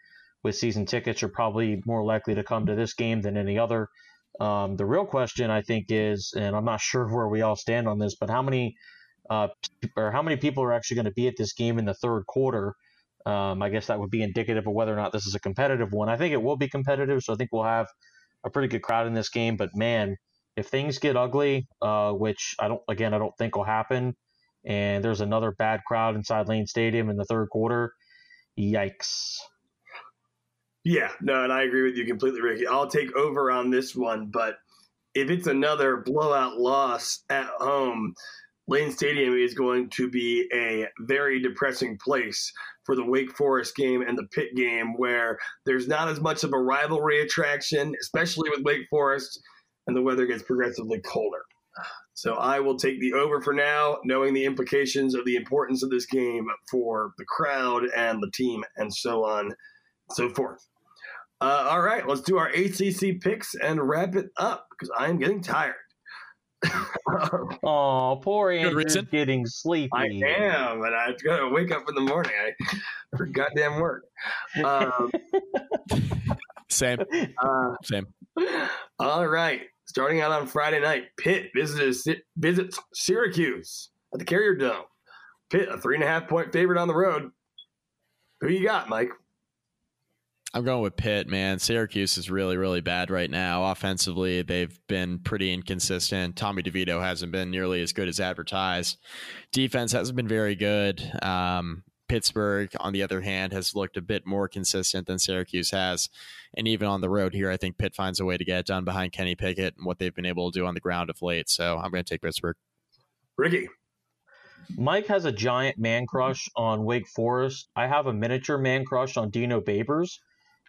with season tickets, you're probably more likely to come to this game than any other. Um, the real question, I think, is, and I'm not sure where we all stand on this, but how many uh, or how many people are actually going to be at this game in the third quarter? Um, I guess that would be indicative of whether or not this is a competitive one. I think it will be competitive, so I think we'll have a pretty good crowd in this game. But man, if things get ugly, uh, which I don't, again, I don't think will happen, and there's another bad crowd inside Lane Stadium in the third quarter, yikes. Yeah, no, and I agree with you completely, Ricky. I'll take over on this one, but if it's another blowout loss at home, Lane Stadium is going to be a very depressing place for the Wake Forest game and the Pitt game, where there's not as much of a rivalry attraction, especially with Wake Forest and the weather gets progressively colder. So I will take the over for now, knowing the implications of the importance of this game for the crowd and the team and so on and so forth. Uh, all right, let's do our ACC picks and wrap it up because I am getting tired. [LAUGHS] Oh, poor Good Andrew's getting sleepy. I am, and I've got to wake up in the morning I, for goddamn work. Um, [LAUGHS] Same, [LAUGHS] uh, same. all right, starting out on Friday night, Pitt visits, visits Syracuse at the Carrier Dome. Pitt, a three and a half point favorite on the road. Who you got, Mike? I'm going with Pitt, man. Syracuse is really, really bad right now. Offensively, they've been pretty inconsistent. Tommy DeVito hasn't been nearly as good as advertised. Defense hasn't been very good. Um, Pittsburgh, on the other hand, has looked a bit more consistent than Syracuse has. And even on the road here, I think Pitt finds a way to get it done behind Kenny Pickett and what they've been able to do on the ground of late. So I'm going to take Pittsburgh. Ricky. Mike has a giant man crush on Wake Forest. I have a miniature man crush on Dino Babers.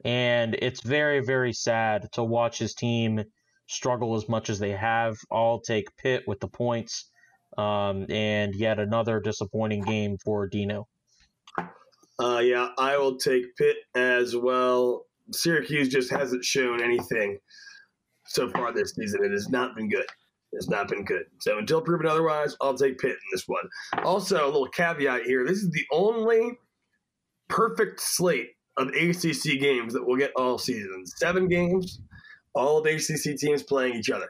And it's very, very sad to watch his team struggle as much as they have. I'll take Pitt with the points. Um, and yet another disappointing game for Dino. Uh, yeah, I will take Pitt as well. Syracuse just hasn't shown anything so far this season. It has not been good. It's not been good. So until proven otherwise, I'll take Pitt in this one. Also, a little caveat here: this is the only perfect slate of ACC games that we'll get all season. Seven games, all of ACC teams playing each other.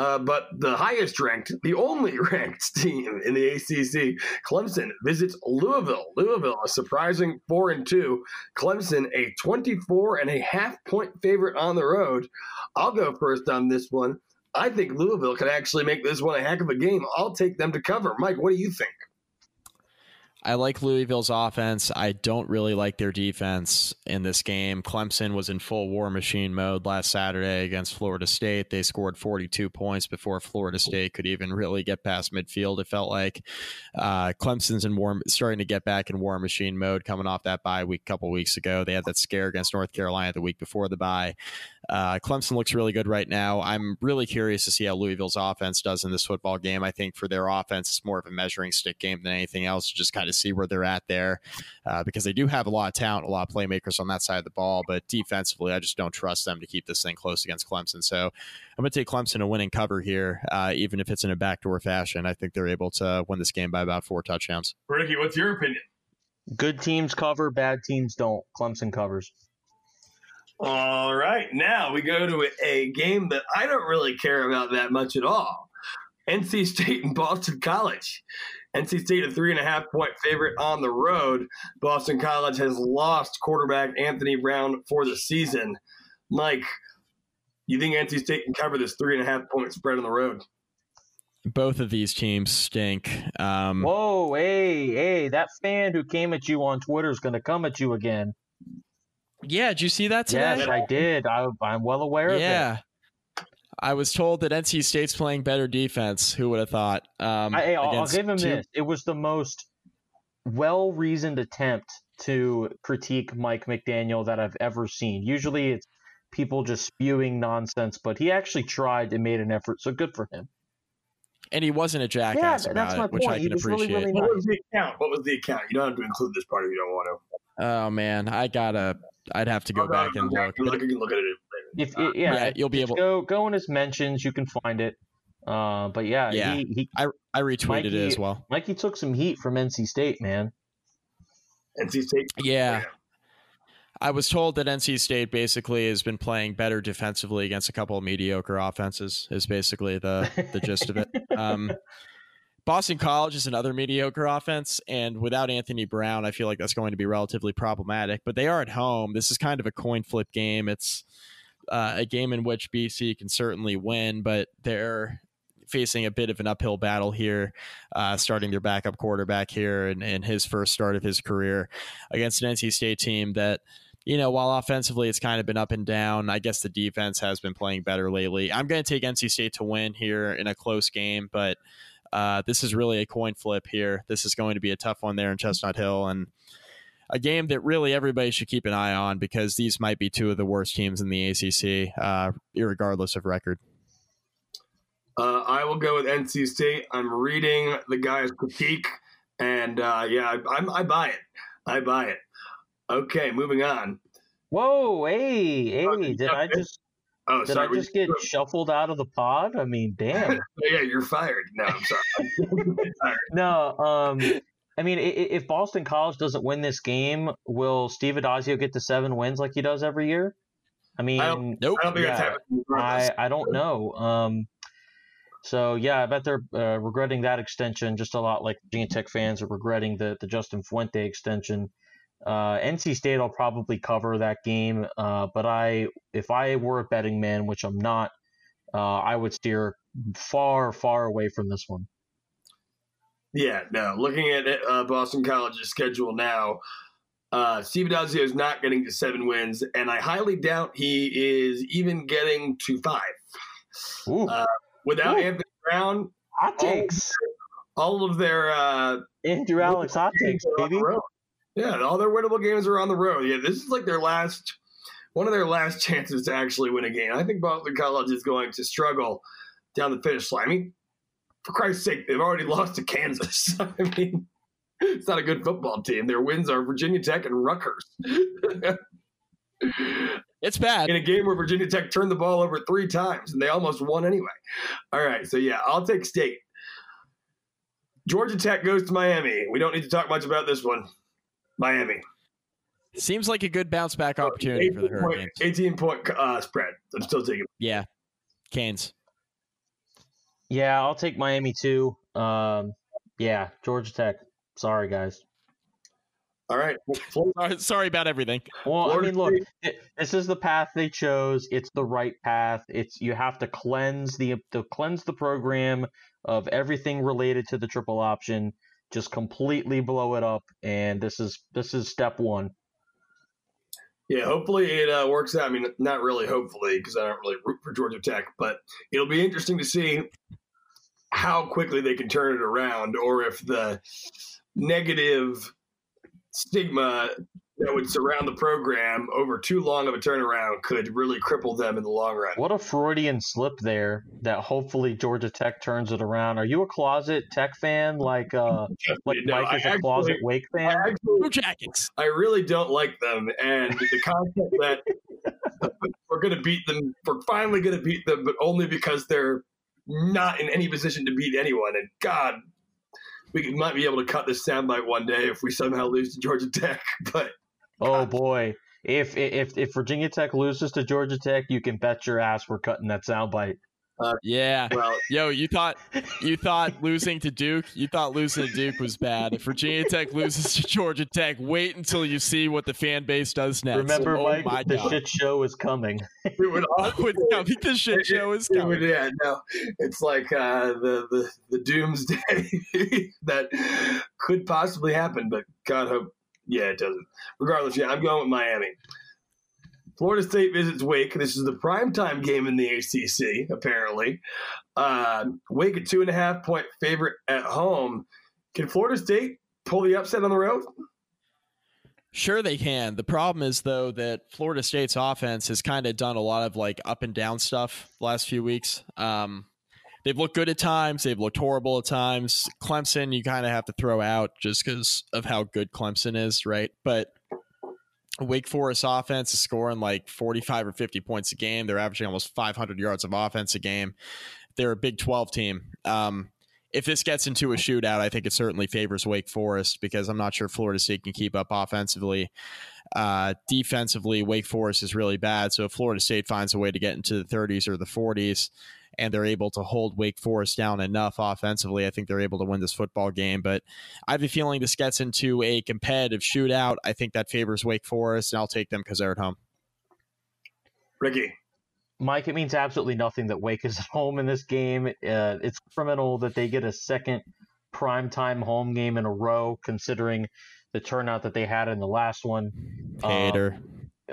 Uh, but the highest ranked, the only [LAUGHS] ranked team in the ACC, Clemson visits Louisville. Louisville, a surprising four and two. Clemson, a 24 and a half point favorite on the road. I'll go first on this one. I think Louisville could actually make this one a heck of a game. I'll take them to cover. Mike, what do you think? I like Louisville's offense. I don't really like their defense in this game. Clemson was in full war machine mode last Saturday against Florida State. They scored 42 points before Florida State could even really get past midfield. It felt like uh, Clemson's in war, starting to get back in war machine mode coming off that bye week a couple weeks ago. They had that scare against North Carolina the week before the bye. Uh, Clemson looks really good right now. I'm really curious to see how Louisville's offense does in this football game. I think for their offense, it's more of a measuring stick game than anything else just kind of see where they're at there uh, because they do have a lot of talent, a lot of playmakers on that side of the ball. But defensively, I just don't trust them to keep this thing close against Clemson. So I'm going to take Clemson a winning cover here, uh, even if it's in a backdoor fashion. I think they're able to win this game by about four touchdowns. Ricky, what's your opinion? Good teams cover, bad teams don't. Clemson covers. All right, now we go to a game that I don't really care about that much at all. NC State and Boston College. NC State a three and a half point favorite on the road. Boston College has lost quarterback Anthony Brown for the season. Mike, you think NC State can cover this three and a half point spread on the road? Both of these teams stink. Um, Whoa, hey, hey, that fan who came at you on Twitter is going to come at you again. yeah, did you see that today? Yes, I did. I, I'm well aware of it. Yeah. I was told that NC State's playing better defense. Who would have thought? Um, I, I'll, I'll give him two- this. It was the most well reasoned attempt to critique Mike McDaniel that I've ever seen. Usually it's people just spewing nonsense, but he actually tried and made an effort. So good for him. And he wasn't a jackass Yeah, about that's my it, which. I He can was really, appreciate. really What was the account? What was the account? You don't have to include this part if you don't want to. Oh man, I gotta. I'd have to go I'll back and look. You can look at it later. If it, yeah, Yeah, you'll be just able- go go in his mentions. You can find it. Uh, but yeah, Yeah. He, he I I retweeted Mikey- it as well. Mikey took some heat from NC State, man. NC State. Yeah. I was told that NC State basically has been playing better defensively against a couple of mediocre offenses. Is basically the the gist of it. [LAUGHS] Um, Boston College is another mediocre offense, and without Anthony Brown, I feel like that's going to be relatively problematic. But they are at home. This is kind of a coin flip game. It's uh, a game in which BC can certainly win, but they're facing a bit of an uphill battle here, uh, starting their backup quarterback here in, in his first start of his career against an NC State team that you know, while offensively it's kind of been up and down, I guess the defense has been playing better lately. I'm going to take NC State to win here in a close game, but uh, this is really a coin flip here. This is going to be a tough one there in Chestnut Hill, and a game that really everybody should keep an eye on because these might be two of the worst teams in the ACC, uh, regardless of record. Uh, I will go with NC State. I'm reading the guy's critique, and uh, yeah, I, I'm, I buy it. I buy it. Okay, moving on. Whoa, hey, hey! Did I just Oh, did sorry. I we- just get shuffled out of the pod? I mean, [LAUGHS] damn. yeah, you're fired. No, I'm sorry. [LAUGHS] No, um, I mean, i- i- if Boston College doesn't win this game, will Steve Addazio get to seven wins like he does every year? I mean, don't- Nope. I don't Yeah. I, I don't know. Um, so yeah, I bet they're uh, regretting that extension just a lot like Virginia Tech fans are regretting the the Justin Fuente extension. Uh, NC State will probably cover that game, uh, but I, if I were a betting man, which I'm not, uh, I would steer far, far away from this one. Yeah, no. Looking at uh, Boston College's schedule now, uh, Steve Addazio is not getting to seven wins, and I highly doubt he is even getting to five. Uh, Without Ooh. Anthony Brown, hot all, takes, all of their uh, Andrew Alex hot takes, games are on the baby. Yeah, all their winnable games are on the road. Yeah, this is like their last, one of their last [LAUGHS] chances to actually win a game. I think Boston College is going to struggle down the finish line. I mean, for Christ's sake, they've already [LAUGHS] lost to Kansas. [LAUGHS] I mean, it's not a good football team. Their wins are Virginia Tech and Rutgers. [LAUGHS] It's bad. in a game where Virginia Tech turned the ball over three times and they almost won anyway. All right, so yeah, I'll take State. Georgia Tech goes to Miami. We don't need to talk much about this one. Miami. Seems like a good bounce back opportunity for the 18 point- Hurricanes. 18 point uh, spread. I'm still taking Yeah. Canes. Yeah, I'll take Miami too. Um, yeah, Georgia Tech. Sorry, guys. All right. [LAUGHS] Sorry, sorry about everything. Well, I mean, look, it, this is the path they chose. It's the right path. It's you have to cleanse the to cleanse the program of everything related to the triple option. Just completely blow it up, and this is this is step one. Yeah, hopefully it uh, works out. I mean, not really hopefully because I don't really root for Georgia Tech, but it'll be interesting to see how quickly they can turn it around or if the negative stigma that would surround the program over too long of a turnaround could really cripple them in the long run. What a Freudian slip there. That hopefully Georgia Tech turns it around. Are you a closet Tech fan like uh [LAUGHS] like No, Mike is I a closet actually- Wake I fan? actually Blue Jackets. I really don't like them, and the concept that [LAUGHS] we're going to beat them, we're finally going to beat them, but only because they're not in any position to beat anyone. And God, we might be able to cut this soundbite one day if we somehow lose to Georgia Tech. [LAUGHS] But Oh boy. If if if Virginia Tech loses to Georgia Tech, you can bet your ass we're cutting that soundbite. Yeah. well, [LAUGHS] Yo, you thought you thought [LAUGHS] losing to Duke, you thought losing to Duke was bad. If Virginia Tech loses to Georgia Tech, wait until you see what the fan base does next. Remember, oh Mike, my the god. shit show is coming. [LAUGHS] it would Oh, it's coming. The shit show is It would- coming. yeah, no, it's like uh, the, the the doomsday that could possibly happen, but God hope, yeah, it doesn't. Regardless, yeah, I'm going with Miami. Florida State visits Wake. This is the primetime game in the ACC, apparently. Uh, Wake a two and a half point favorite at home. Can Florida State pull the upset on the road? Sure, they can. The problem is though that Florida State's offense has kind of done a lot of like up and down stuff last few weeks. Um, they've looked good at times. They've looked horrible at times. Clemson, you kind of have to throw out just because of how good Clemson is, right? But Wake Forest offense is scoring like 45 or 50 points a game. They're averaging almost 500 yards of offense a game. They're a Big 12 team. Um, if this gets into a shootout, I think it certainly favors Wake Forest because I'm not sure Florida State can keep up offensively. Uh, defensively, Wake Forest is really bad. So if Florida State finds a way to get into the 30s or the 40s and they're able to hold Wake Forest down enough offensively, I think they're able to win this football game. But I have a feeling this gets into a competitive shootout. I think that favors Wake Forest, and I'll take them because they're at home. Ricky. Mike, it means absolutely nothing that Wake is at [LAUGHS] home in this game. Uh, it's criminal that they get a second primetime home game in a row, considering the turnout that they had in the last one. Um, Hater.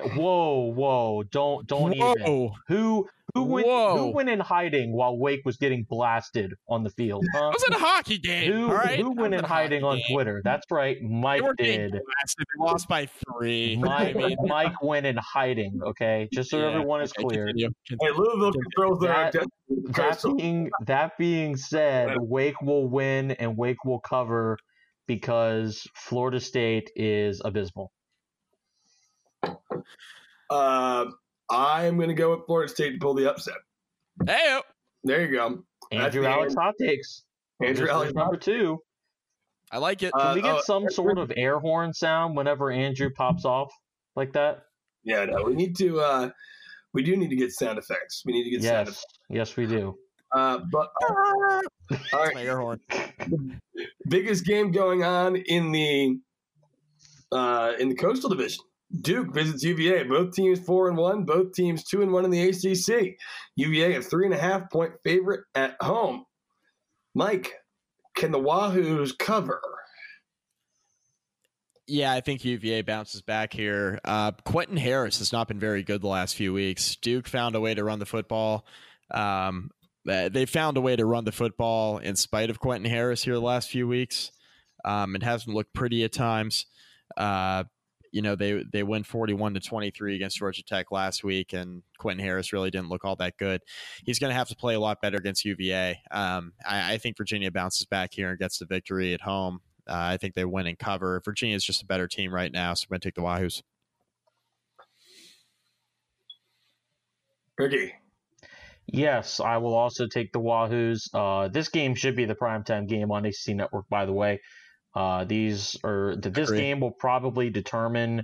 [LAUGHS] Whoa, whoa! Don't don't even. Who who went who went in hiding while Wake was getting blasted on the field? Huh? I was in a hockey game. Who all right? who went in hiding hockey on game. Twitter? That's right, Mike They were getting did. blasted. They lost by three. Mike, I mean, [LAUGHS] Mike went in hiding. Okay, just so yeah, everyone is okay, clear. continue. Hey, Louisville controls their That- identity. That being that being said, Wake will win and Wake will cover because Florida State is abysmal. Uh, I'm going to go with Florida State to pull the upset. Hey, There you go. Andrew the Alex hot takes. Andrew Alex. number two. I like it. Uh, Can we get oh, some sort of air horn sound whenever Andrew pops off like that? Yeah, no, we need to. Uh, we do need to get sound effects. We need to get sound Yes, effects. yes, we do. Uh, but [LAUGHS] all right, my air horn. [LAUGHS] biggest game going on in the uh, in the Coastal Division. Duke visits UVA. Both teams four and one. Both teams two and one in the ACC. UVA a three and a half point favorite at home. Mike, can the Wahoos cover? Yeah, I think UVA bounces back here. Uh, Quentin Harris has not been very good the last few weeks. Duke found a way to run the football. Um, they found a way to run the football in spite of Quentin Harris here the last few weeks. Um, it hasn't looked pretty at times. Uh, you know, they they win forty one to twenty three against Georgia Tech last week, and Quentin Harris really didn't look all that good. He's going to have to play a lot better against UVA. Um, I, I think Virginia bounces back here and gets the victory at home. Uh, I think they win and cover. Virginia is just a better team right now, so I'm going to take the Wahoos. Ricky, Yes, I will also take the Wahoos. Uh, this game should be the primetime game on ACC Network, by the way. Uh, these are th- this game will probably determine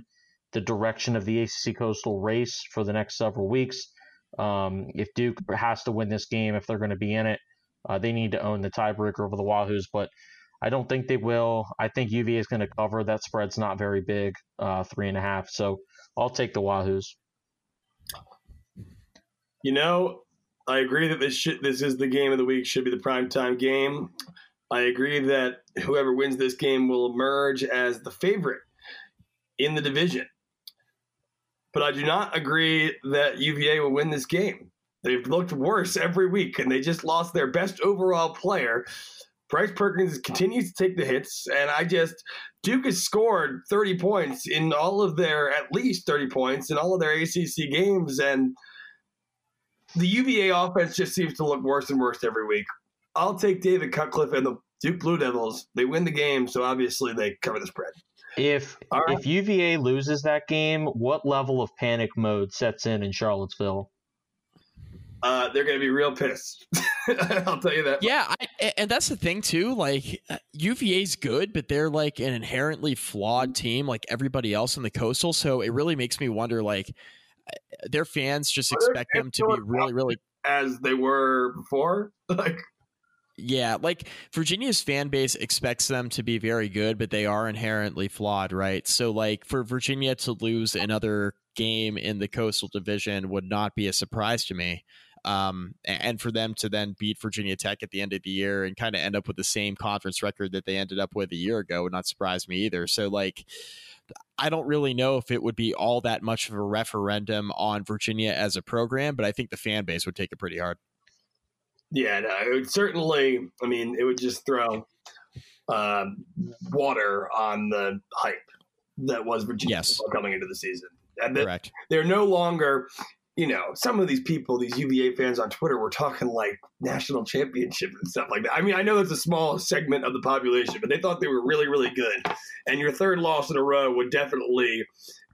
the direction of the ACC Coastal race for the next several weeks. Um, if Duke has to win this game, if they're going to be in it, uh, they need to own the tiebreaker over the Wahoos. But I don't think they will. I think UVA is going to cover. That spread's not very big, uh, three and a half. So I'll take the Wahoos. you know, I agree that this should, this is the game of the week. Should be the primetime game. I agree that whoever wins this game will emerge as the favorite in the division. But I do not agree that UVA will win this game. They've looked worse every week, and they just lost their best overall player. Bryce Perkins continues to take the hits, and I just Duke has scored 30 points in all of their at least 30 points in all of their ACC games, and the UVA offense just seems to look worse and worse every week. I'll take David Cutcliffe and the Duke Blue Devils. They win the game, so obviously they cover the spread. If All right. if UVA loses that game, what level of panic mode sets in in Charlottesville? Uh, they're going to be real pissed. [LAUGHS] I'll tell you that. Yeah, I, a- and that's the thing too. Like uh, UVA's good, but they're like an inherently flawed team, like everybody else in the coastal. So it really makes me wonder, like uh, their fans just expect them to be really, really As they were before. [LAUGHS] Like, Yeah, like Virginia's fan base expects them to be very good, but they are inherently flawed, right? So, like, for Virginia to lose another game in the Coastal Division would not be a surprise to me. Um, and for them to then beat Virginia Tech at the end of the year and kind of end up with the same conference record that they ended up with a year ago would not surprise me either. So, like, I don't really know if it would be all that much of a referendum on Virginia as a program, but I think the fan base would take it pretty hard. Yeah, no, it would certainly, I mean, it would just throw uh, water on the hype that was Virginia Yes. coming into the season. And Correct. they're no longer, you know, some of these people, these UVA fans on Twitter were talking like national championship and stuff like that. I mean, I know it's a small segment of the population, but they thought they were really, really good. And your third loss in a row would definitely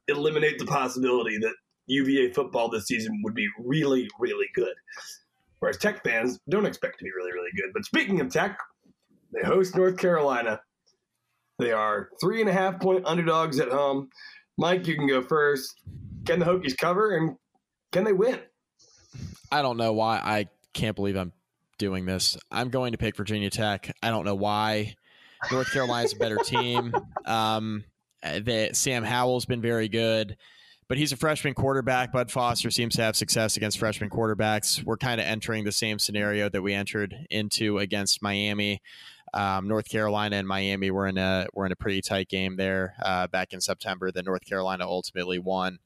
eliminate the possibility that UVA football this season would be really, really good. Whereas Tech fans don't expect to be really, really good. But speaking of Tech, they host North Carolina. They are three and a half point underdogs at home. Mike, you can go first. Can the Hokies cover and can they win? I don't know why. I can't believe I'm doing this. I'm going to pick Virginia Tech. I don't know why. North Carolina's a better team. [LAUGHS] Um, the, Sam Howell's been very good, but he's a freshman quarterback. Bud Foster seems to have success against freshman quarterbacks. We're kind of entering the same scenario that we entered into against Miami. Um, North Carolina and Miami were in a were in a pretty tight game there uh, back in September. That North Carolina ultimately won.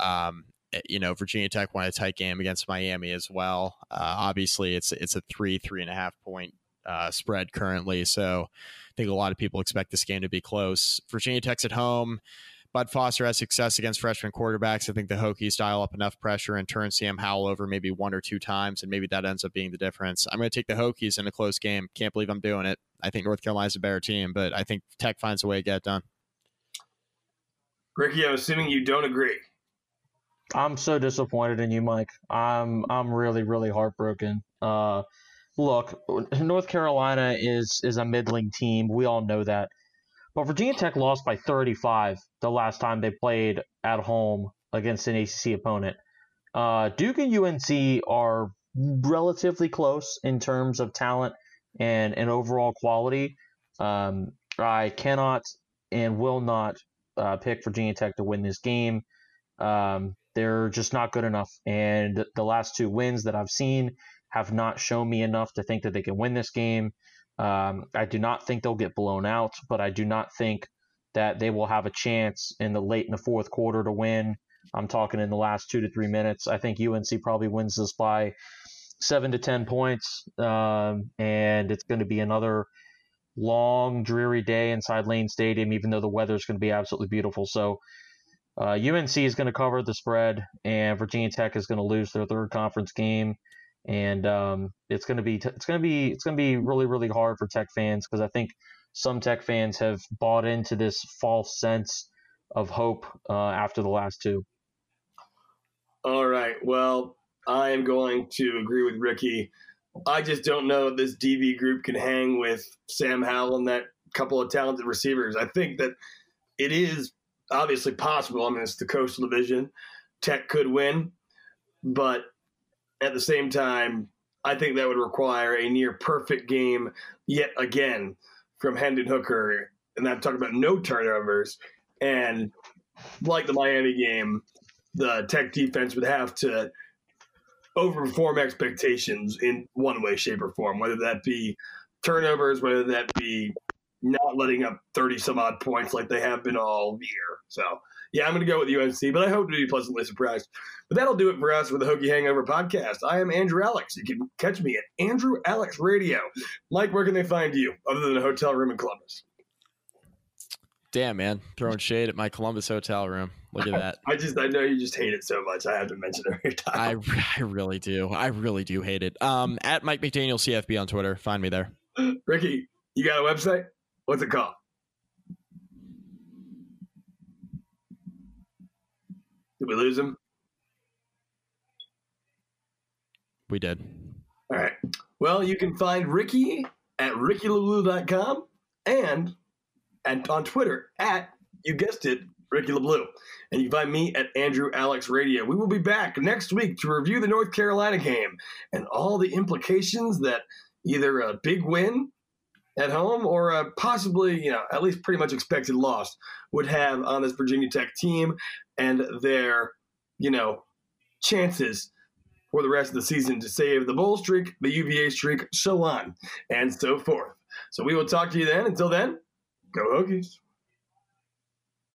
Um, eh, you know, Virginia Tech won a tight game against Miami as well. Uh, obviously, it's it's a three three and a half point uh, spread currently, so I think a lot of people expect this game to be close. Virginia Tech's at home. Bud Foster has success against freshman quarterbacks. I think the Hokies dial up enough pressure and turn Sam Howell over maybe one or two times, and maybe that ends up being the difference. I'm going to take the Hokies in a close game. Can't believe I'm doing it. I think North Carolina's a better team, but I think Tech finds a way to get it done. Ricky, I'm assuming you don't agree. I'm so disappointed in you, Mike. I'm I'm really really heartbroken. Uh, look, North Carolina is is a middling team. We all know that. But Virginia Tech lost by 35 the last time they played at home against an ACC opponent. Uh, Duke and UNC are relatively close in terms of talent and, and overall quality. Um, I cannot and will not uh, pick Virginia Tech to win this game. Um, they're just not good enough. And the last two wins that I've seen have not shown me enough to think that they can win this game. Um, I do not think they'll get blown out, but I do not think that they will have a chance in the late in the fourth quarter to win. I'm talking in the last two to three minutes. I think UNC probably wins this by seven to ten points, um, and it's going to be another long, dreary day inside Lane Stadium, even though the weather is going to be absolutely beautiful. So uh, UNC is going to cover the spread, and Virginia Tech is going to lose their third conference game, and um, it's going to be it's going to be it's going to be really really hard for Tech fans because I think some Tech fans have bought into this false sense of hope uh, after the last two. All right. Well, I am going to agree with Ricky. I just don't know if this DB group can hang with Sam Howell and that couple of talented receivers. I think that it is obviously possible. I mean, it's the Coastal Division. Tech could win, but at the same time, I think that would require a near perfect game yet again from Hendon Hooker. And I'm talking about no turnovers. And like the Miami game, the Tech defense would have to overperform expectations in one way, shape, or form, whether that be turnovers, whether that be not letting up 30 some odd points like they have been all year. So, yeah, I'm going to go with UNC, but I hope to be pleasantly surprised. But that'll do it for us with the Hokie Hangover podcast. I am Andrew Alex. You can catch me at Andrew Alex Radio. Mike, where can they find you other than a hotel room in Columbus? Damn, man. Throwing shade at my Columbus hotel room. Look at that. [LAUGHS] I just, I know you just hate it so much. I have to mention it every time. I, [LAUGHS] I really do. I really do hate it. Um, at Mike McDaniel CFB on Twitter. Find me there. [GASPS] Ricky, you got a website? What's it called? Did we lose him? We did. All right. Well, you can find Ricky at rickylablu.com and and on Twitter at you guessed it, Ricky LeBlue. And you can find me at Andrew Alex Radio. We will be back next week to review the North Carolina game and all the implications that either a big win at home or a possibly, you know, at least pretty much expected loss would have on this Virginia Tech team and their, you know, chances for the rest of the season to save the bowl streak, the UVA streak, so on and so forth. So we will talk to you then. Until then, go Hokies.